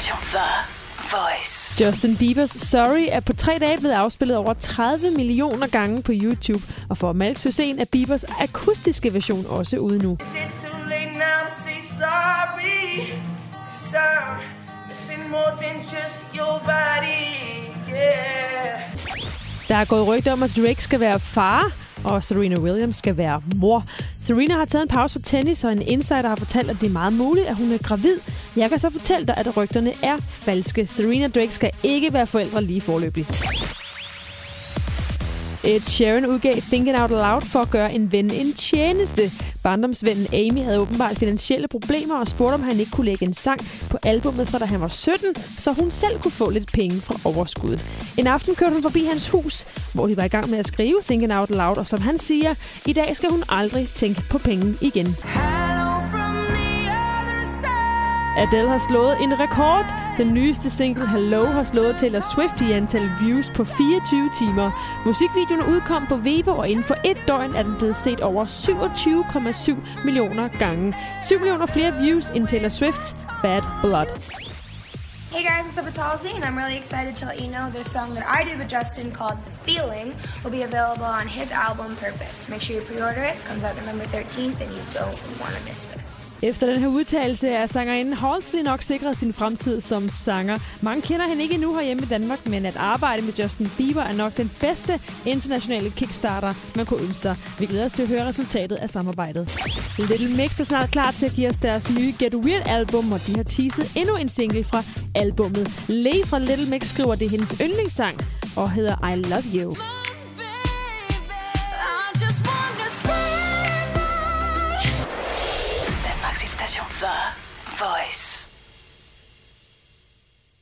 radiostation. The Voice. Justin Biebers Sorry er på tre dage blevet afspillet over 30 millioner gange på YouTube. Og for at malke succesen er Biebers akustiske version også ude nu. Der er gået rygter om, at Drake skal være far, og Serena Williams skal være mor. Serena har taget en pause fra tennis, og en insider har fortalt, at det er meget muligt, at hun er gravid. Jeg kan så fortælle dig, at rygterne er falske. Serena Drake skal ikke være forældre lige forløbig. Øh, Ed Sheeran udgav Thinking Out Loud for at gøre en ven en tjeneste. Barndomsvennen Amy havde åbenbart finansielle problemer og spurgte, om han ikke kunne lægge en sang på albummet fra da han var 17, så hun selv kunne få lidt penge fra overskuddet. En aften kørte hun forbi hans hus, hvor de var i gang med at skrive Thinking Out Loud, og som han siger, i dag skal hun aldrig tænke på penge igen. Hey! Adele har slået en rekord. Den nyeste single Hello har slået Taylor Swift i antal views på 24 timer. Musikvideoen udkom på Vevo, og inden for et døgn er den blevet set over 27,7 millioner gange. 7 millioner flere views end Taylor Swifts Bad Blood. Hey guys, what's up? It's Halsey, and I'm really excited to let you know the song that I did with Justin called The Feeling will be available on his album Purpose. Make sure you pre-order it. Comes out November 13th, and you don't want to miss this. Efter den her udtalelse er sangerinden Halsey nok sikret sin fremtid som sanger. Mange kender hende ikke endnu herhjemme i Danmark, men at arbejde med Justin Bieber er nok den bedste internationale kickstarter, man kunne ønske sig. Vi glæder os til at høre resultatet af samarbejdet. Little Mix er snart klar til at give os deres nye Get Weird album, og de har teaset endnu en single fra albummet. Lee fra Little Mix skriver, det er hendes yndlingssang og hedder I Love You. Voice.